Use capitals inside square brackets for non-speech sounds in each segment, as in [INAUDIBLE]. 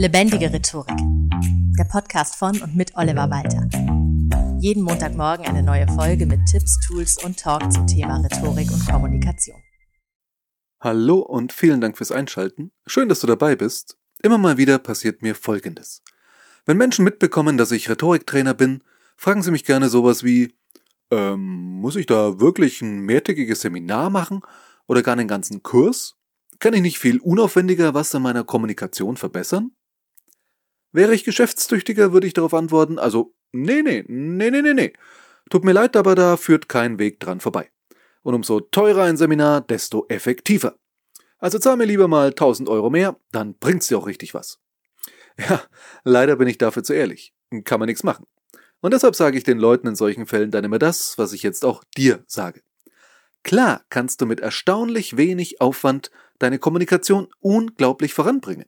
Lebendige Rhetorik. Der Podcast von und mit Oliver Walter. Jeden Montagmorgen eine neue Folge mit Tipps, Tools und Talk zum Thema Rhetorik und Kommunikation. Hallo und vielen Dank fürs Einschalten. Schön, dass du dabei bist. Immer mal wieder passiert mir Folgendes. Wenn Menschen mitbekommen, dass ich Rhetoriktrainer bin, fragen sie mich gerne sowas wie, ähm, muss ich da wirklich ein mehrtägiges Seminar machen oder gar einen ganzen Kurs? Kann ich nicht viel unaufwendiger was an meiner Kommunikation verbessern? Wäre ich geschäftstüchtiger, würde ich darauf antworten, also, nee, nee, nee, nee, nee, nee. Tut mir leid, aber da führt kein Weg dran vorbei. Und umso teurer ein Seminar, desto effektiver. Also zahl mir lieber mal 1000 Euro mehr, dann bringt's dir auch richtig was. Ja, leider bin ich dafür zu ehrlich. Kann man nichts machen. Und deshalb sage ich den Leuten in solchen Fällen dann immer das, was ich jetzt auch dir sage. Klar kannst du mit erstaunlich wenig Aufwand deine Kommunikation unglaublich voranbringen,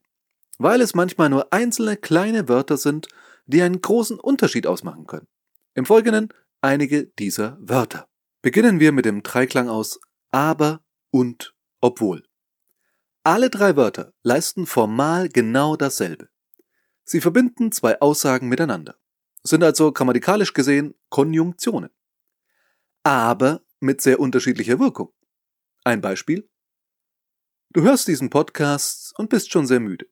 weil es manchmal nur einzelne kleine Wörter sind, die einen großen Unterschied ausmachen können. Im Folgenden einige dieser Wörter. Beginnen wir mit dem Dreiklang aus aber und obwohl. Alle drei Wörter leisten formal genau dasselbe. Sie verbinden zwei Aussagen miteinander, sind also grammatikalisch gesehen Konjunktionen. Aber mit sehr unterschiedlicher Wirkung. Ein Beispiel. Du hörst diesen Podcast und bist schon sehr müde.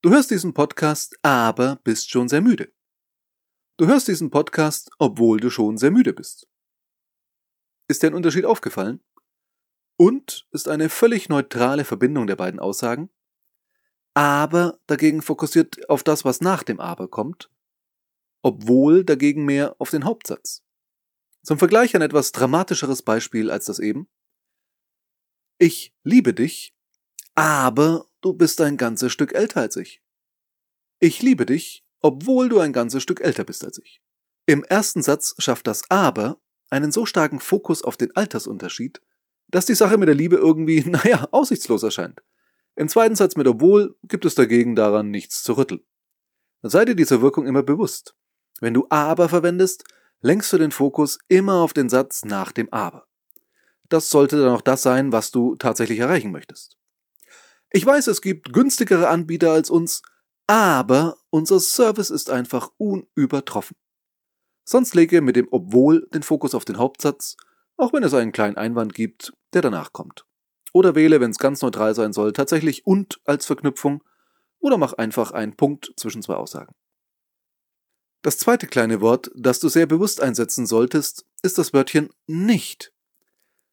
Du hörst diesen Podcast, aber bist schon sehr müde. Du hörst diesen Podcast, obwohl du schon sehr müde bist. Ist dir ein Unterschied aufgefallen? Und ist eine völlig neutrale Verbindung der beiden Aussagen, aber dagegen fokussiert auf das, was nach dem aber kommt, obwohl dagegen mehr auf den Hauptsatz. Zum Vergleich ein etwas dramatischeres Beispiel als das eben. Ich liebe dich, aber du bist ein ganzes Stück älter als ich. Ich liebe dich, obwohl du ein ganzes Stück älter bist als ich. Im ersten Satz schafft das aber einen so starken Fokus auf den Altersunterschied, dass die Sache mit der Liebe irgendwie, [LAUGHS] naja, aussichtslos erscheint. Im zweiten Satz mit obwohl gibt es dagegen daran nichts zu rütteln. Sei dir dieser Wirkung immer bewusst. Wenn du aber verwendest, lenkst du den Fokus immer auf den Satz nach dem aber. Das sollte dann auch das sein, was du tatsächlich erreichen möchtest. Ich weiß, es gibt günstigere Anbieter als uns, aber unser Service ist einfach unübertroffen. Sonst lege mit dem obwohl den Fokus auf den Hauptsatz, auch wenn es einen kleinen Einwand gibt, der danach kommt. Oder wähle, wenn es ganz neutral sein soll, tatsächlich und als Verknüpfung oder mach einfach einen Punkt zwischen zwei Aussagen. Das zweite kleine Wort, das du sehr bewusst einsetzen solltest, ist das Wörtchen nicht.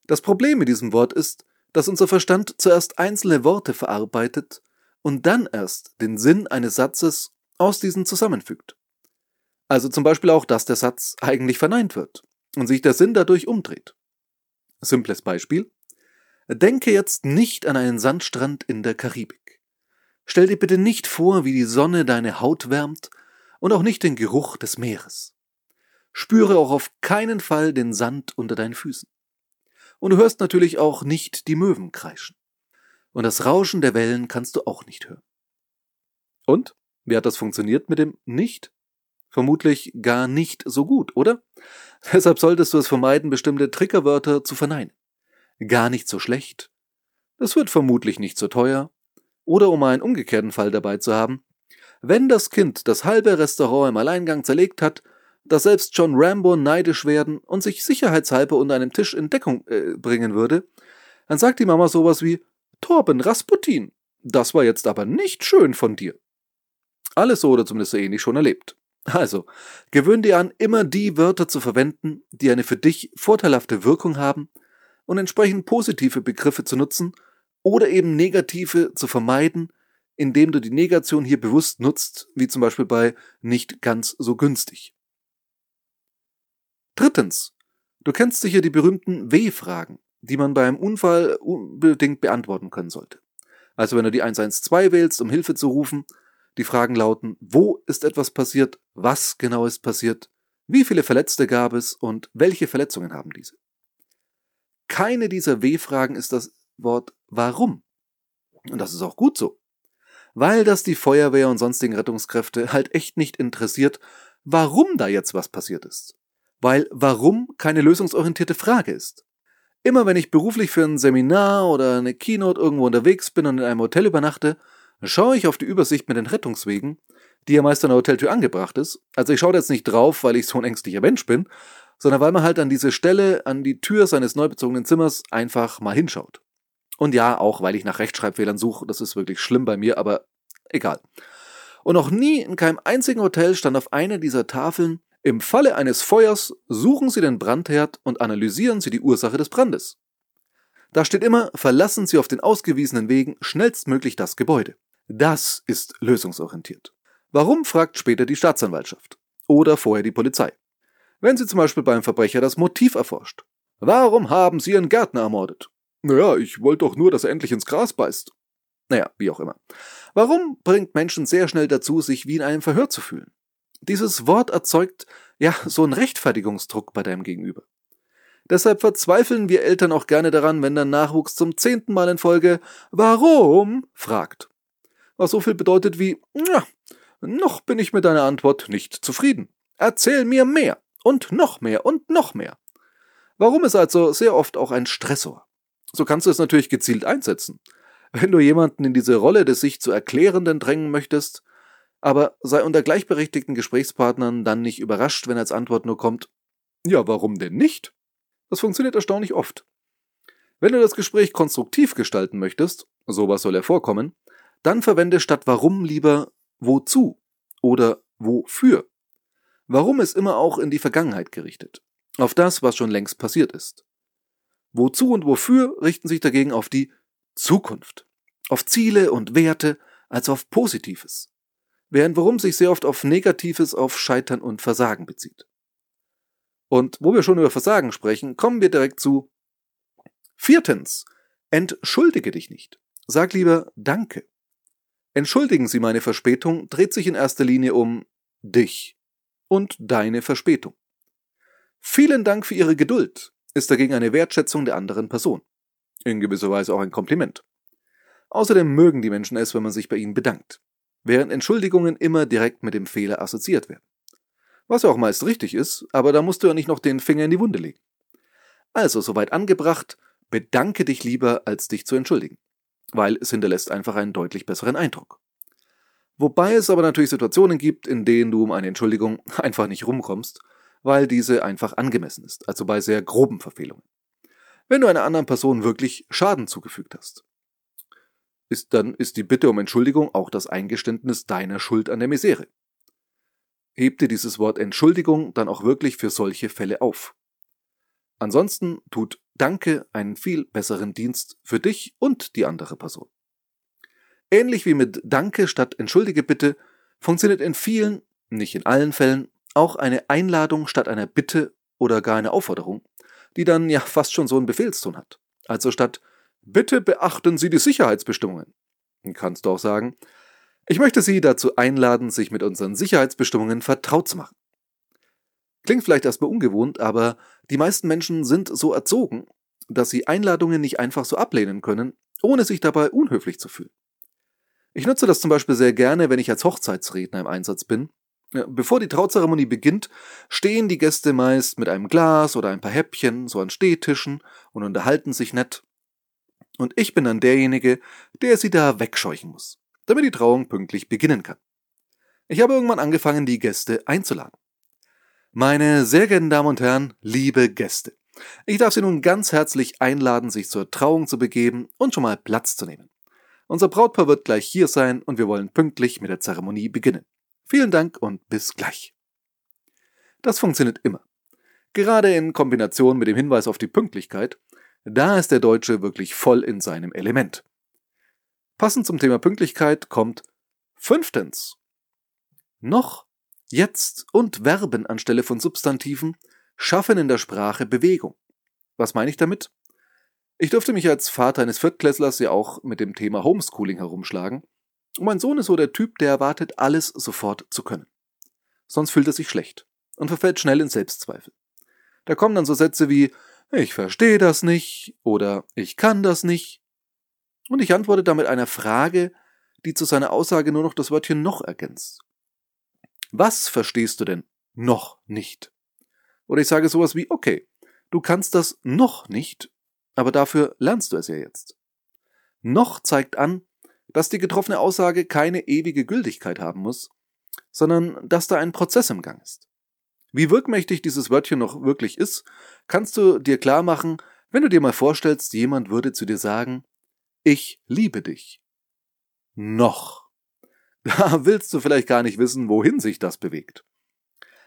Das Problem mit diesem Wort ist, dass unser Verstand zuerst einzelne Worte verarbeitet und dann erst den Sinn eines Satzes aus diesen zusammenfügt. Also zum Beispiel auch, dass der Satz eigentlich verneint wird und sich der Sinn dadurch umdreht. Simples Beispiel. Denke jetzt nicht an einen Sandstrand in der Karibik. Stell dir bitte nicht vor, wie die Sonne deine Haut wärmt und auch nicht den Geruch des Meeres. Spüre auch auf keinen Fall den Sand unter deinen Füßen. Und du hörst natürlich auch nicht die Möwen kreischen. Und das Rauschen der Wellen kannst du auch nicht hören. Und? Wie hat das funktioniert mit dem Nicht? Vermutlich gar nicht so gut, oder? [LAUGHS] Deshalb solltest du es vermeiden, bestimmte Triggerwörter zu verneinen. Gar nicht so schlecht. Das wird vermutlich nicht so teuer. Oder um einen umgekehrten Fall dabei zu haben, wenn das Kind das halbe Restaurant im Alleingang zerlegt hat, dass selbst John Rambo neidisch werden und sich sicherheitshalber unter einem Tisch in Deckung äh, bringen würde, dann sagt die Mama sowas wie Torben Rasputin. Das war jetzt aber nicht schön von dir. Alles so oder zumindest ähnlich schon erlebt. Also, gewöhn dir an, immer die Wörter zu verwenden, die eine für dich vorteilhafte Wirkung haben und entsprechend positive Begriffe zu nutzen oder eben negative zu vermeiden indem du die Negation hier bewusst nutzt, wie zum Beispiel bei nicht ganz so günstig. Drittens. Du kennst sicher die berühmten W-Fragen, die man beim Unfall unbedingt beantworten können sollte. Also wenn du die 112 wählst, um Hilfe zu rufen, die Fragen lauten, wo ist etwas passiert, was genau ist passiert, wie viele Verletzte gab es und welche Verletzungen haben diese. Keine dieser W-Fragen ist das Wort warum. Und das ist auch gut so weil das die Feuerwehr und sonstigen Rettungskräfte halt echt nicht interessiert, warum da jetzt was passiert ist. Weil warum keine lösungsorientierte Frage ist. Immer wenn ich beruflich für ein Seminar oder eine Keynote irgendwo unterwegs bin und in einem Hotel übernachte, schaue ich auf die Übersicht mit den Rettungswegen, die ja meist an der Hoteltür angebracht ist. Also ich schaue da jetzt nicht drauf, weil ich so ein ängstlicher Mensch bin, sondern weil man halt an diese Stelle, an die Tür seines neu bezogenen Zimmers einfach mal hinschaut. Und ja, auch weil ich nach Rechtschreibfehlern suche, das ist wirklich schlimm bei mir, aber egal. Und noch nie in keinem einzigen Hotel stand auf einer dieser Tafeln, im Falle eines Feuers suchen Sie den Brandherd und analysieren Sie die Ursache des Brandes. Da steht immer, verlassen Sie auf den ausgewiesenen Wegen schnellstmöglich das Gebäude. Das ist lösungsorientiert. Warum fragt später die Staatsanwaltschaft? Oder vorher die Polizei? Wenn sie zum Beispiel beim Verbrecher das Motiv erforscht. Warum haben Sie Ihren Gärtner ermordet? Naja, ich wollte doch nur, dass er endlich ins Gras beißt. Naja, wie auch immer. Warum bringt Menschen sehr schnell dazu, sich wie in einem Verhör zu fühlen? Dieses Wort erzeugt ja so einen Rechtfertigungsdruck bei deinem Gegenüber. Deshalb verzweifeln wir Eltern auch gerne daran, wenn der Nachwuchs zum zehnten Mal in Folge Warum? fragt. Was so viel bedeutet wie ja, noch bin ich mit deiner Antwort nicht zufrieden. Erzähl mir mehr und noch mehr und noch mehr. Warum ist also sehr oft auch ein Stressor. So kannst du es natürlich gezielt einsetzen. Wenn du jemanden in diese Rolle des sich zu Erklärenden drängen möchtest, aber sei unter gleichberechtigten Gesprächspartnern dann nicht überrascht, wenn als Antwort nur kommt, ja, warum denn nicht? Das funktioniert erstaunlich oft. Wenn du das Gespräch konstruktiv gestalten möchtest, sowas soll ja vorkommen, dann verwende statt warum lieber wozu oder wofür. Warum ist immer auch in die Vergangenheit gerichtet, auf das, was schon längst passiert ist. Wozu und wofür richten sich dagegen auf die Zukunft, auf Ziele und Werte als auf Positives, während warum sich sehr oft auf Negatives, auf Scheitern und Versagen bezieht. Und wo wir schon über Versagen sprechen, kommen wir direkt zu Viertens, entschuldige dich nicht. Sag lieber Danke. Entschuldigen Sie meine Verspätung dreht sich in erster Linie um dich und deine Verspätung. Vielen Dank für Ihre Geduld ist dagegen eine Wertschätzung der anderen Person. In gewisser Weise auch ein Kompliment. Außerdem mögen die Menschen es, wenn man sich bei ihnen bedankt, während Entschuldigungen immer direkt mit dem Fehler assoziiert werden. Was ja auch meist richtig ist, aber da musst du ja nicht noch den Finger in die Wunde legen. Also, soweit angebracht, bedanke dich lieber, als dich zu entschuldigen. Weil es hinterlässt einfach einen deutlich besseren Eindruck. Wobei es aber natürlich Situationen gibt, in denen du um eine Entschuldigung [LAUGHS] einfach nicht rumkommst, weil diese einfach angemessen ist, also bei sehr groben Verfehlungen. Wenn du einer anderen Person wirklich Schaden zugefügt hast. Ist, dann ist die Bitte um Entschuldigung auch das Eingeständnis deiner Schuld an der Misere heb dir dieses Wort Entschuldigung dann auch wirklich für solche Fälle auf. Ansonsten tut Danke einen viel besseren Dienst für dich und die andere Person. Ähnlich wie mit Danke statt Entschuldige bitte funktioniert in vielen, nicht in allen Fällen, auch eine Einladung statt einer Bitte oder gar eine Aufforderung, die dann ja fast schon so einen Befehlston hat. Also statt Bitte beachten Sie die Sicherheitsbestimmungen, kannst du auch sagen, ich möchte Sie dazu einladen, sich mit unseren Sicherheitsbestimmungen vertraut zu machen. Klingt vielleicht erstmal ungewohnt, aber die meisten Menschen sind so erzogen, dass sie Einladungen nicht einfach so ablehnen können, ohne sich dabei unhöflich zu fühlen. Ich nutze das zum Beispiel sehr gerne, wenn ich als Hochzeitsredner im Einsatz bin. Bevor die Trauzeremonie beginnt, stehen die Gäste meist mit einem Glas oder ein paar Häppchen so an Stehtischen und unterhalten sich nett. Und ich bin dann derjenige, der sie da wegscheuchen muss damit die Trauung pünktlich beginnen kann. Ich habe irgendwann angefangen, die Gäste einzuladen. Meine sehr geehrten Damen und Herren, liebe Gäste, ich darf Sie nun ganz herzlich einladen, sich zur Trauung zu begeben und schon mal Platz zu nehmen. Unser Brautpaar wird gleich hier sein und wir wollen pünktlich mit der Zeremonie beginnen. Vielen Dank und bis gleich. Das funktioniert immer. Gerade in Kombination mit dem Hinweis auf die Pünktlichkeit, da ist der Deutsche wirklich voll in seinem Element. Passend zum Thema Pünktlichkeit kommt fünftens. Noch, jetzt und Verben anstelle von Substantiven schaffen in der Sprache Bewegung. Was meine ich damit? Ich durfte mich als Vater eines Viertklässlers ja auch mit dem Thema Homeschooling herumschlagen. Und mein Sohn ist so der Typ, der erwartet, alles sofort zu können. Sonst fühlt er sich schlecht und verfällt schnell in Selbstzweifel. Da kommen dann so Sätze wie ich verstehe das nicht oder ich kann das nicht und ich antworte damit einer Frage, die zu seiner Aussage nur noch das Wörtchen noch ergänzt. Was verstehst du denn noch nicht? Oder ich sage sowas wie, okay, du kannst das noch nicht, aber dafür lernst du es ja jetzt. Noch zeigt an, dass die getroffene Aussage keine ewige Gültigkeit haben muss, sondern dass da ein Prozess im Gang ist. Wie wirkmächtig dieses Wörtchen noch wirklich ist, kannst du dir klar machen, wenn du dir mal vorstellst, jemand würde zu dir sagen, ich liebe dich. Noch. [LAUGHS] Da willst du vielleicht gar nicht wissen, wohin sich das bewegt.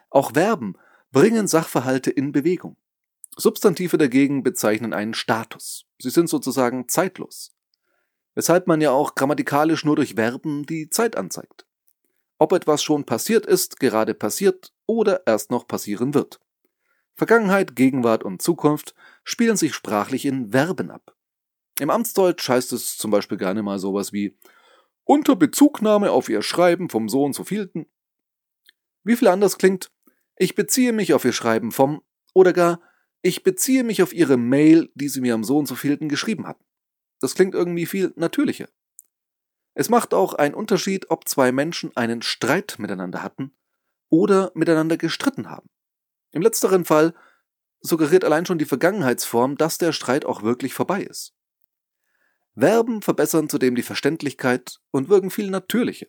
Auch Verben bringen Sachverhalte in Bewegung. Substantive dagegen bezeichnen einen Status. Sie sind sozusagen zeitlos. Weshalb man ja auch grammatikalisch nur durch Verben die Zeit anzeigt. Ob etwas schon passiert ist, gerade passiert oder erst noch passieren wird. Vergangenheit, Gegenwart und Zukunft spielen sich sprachlich in Verben ab. Im Amtsdeutsch heißt es zum Beispiel gerne mal sowas wie unter Bezugnahme auf Ihr Schreiben vom so und so vielten. Wie viel anders klingt, ich beziehe mich auf Ihr Schreiben vom oder gar ich beziehe mich auf Ihre Mail, die Sie mir am so und so vielten geschrieben hatten. Das klingt irgendwie viel natürlicher. Es macht auch einen Unterschied, ob zwei Menschen einen Streit miteinander hatten oder miteinander gestritten haben. Im letzteren Fall suggeriert allein schon die Vergangenheitsform, dass der Streit auch wirklich vorbei ist. Verben verbessern zudem die Verständlichkeit und wirken viel natürlicher.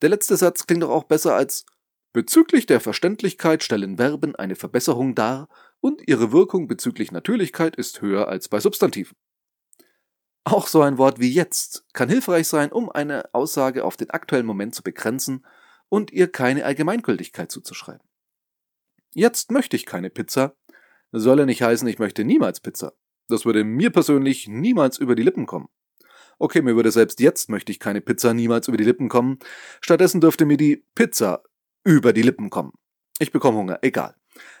Der letzte Satz klingt doch auch besser als Bezüglich der Verständlichkeit stellen Verben eine Verbesserung dar und ihre Wirkung bezüglich Natürlichkeit ist höher als bei Substantiven. Auch so ein Wort wie jetzt kann hilfreich sein, um eine Aussage auf den aktuellen Moment zu begrenzen und ihr keine Allgemeingültigkeit zuzuschreiben. Jetzt möchte ich keine Pizza, soll ja nicht heißen, ich möchte niemals Pizza. Das würde mir persönlich niemals über die Lippen kommen. Okay, mir würde selbst jetzt möchte ich keine Pizza niemals über die Lippen kommen. Stattdessen dürfte mir die Pizza über die Lippen kommen. Ich bekomme Hunger, egal.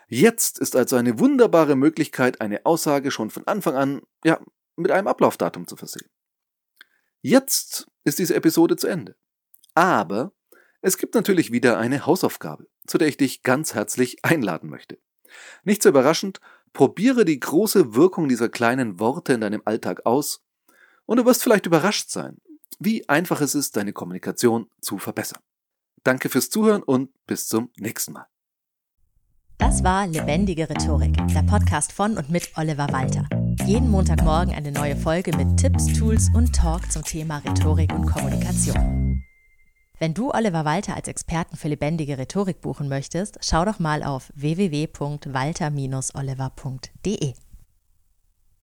Jetzt ist also eine wunderbare Möglichkeit, eine Aussage schon von Anfang an, ja, mit einem Ablaufdatum zu versehen. Jetzt ist diese Episode zu Ende. Aber es gibt natürlich wieder eine Hausaufgabe, zu der ich dich ganz herzlich einladen möchte. Nicht so überraschend, probiere die große Wirkung dieser kleinen Worte in deinem Alltag aus und du wirst vielleicht überrascht sein, wie einfach es ist, deine Kommunikation zu verbessern. Danke fürs Zuhören und bis zum nächsten Mal. Das war Lebendige Rhetorik, der Podcast von und mit Oliver Walter. Jeden Montagmorgen eine neue Folge mit Tipps, Tools und Talk zum Thema Rhetorik und Kommunikation. Wenn du Oliver Walter als Experten für lebendige Rhetorik buchen möchtest, schau doch mal auf www.walter-oliver.de.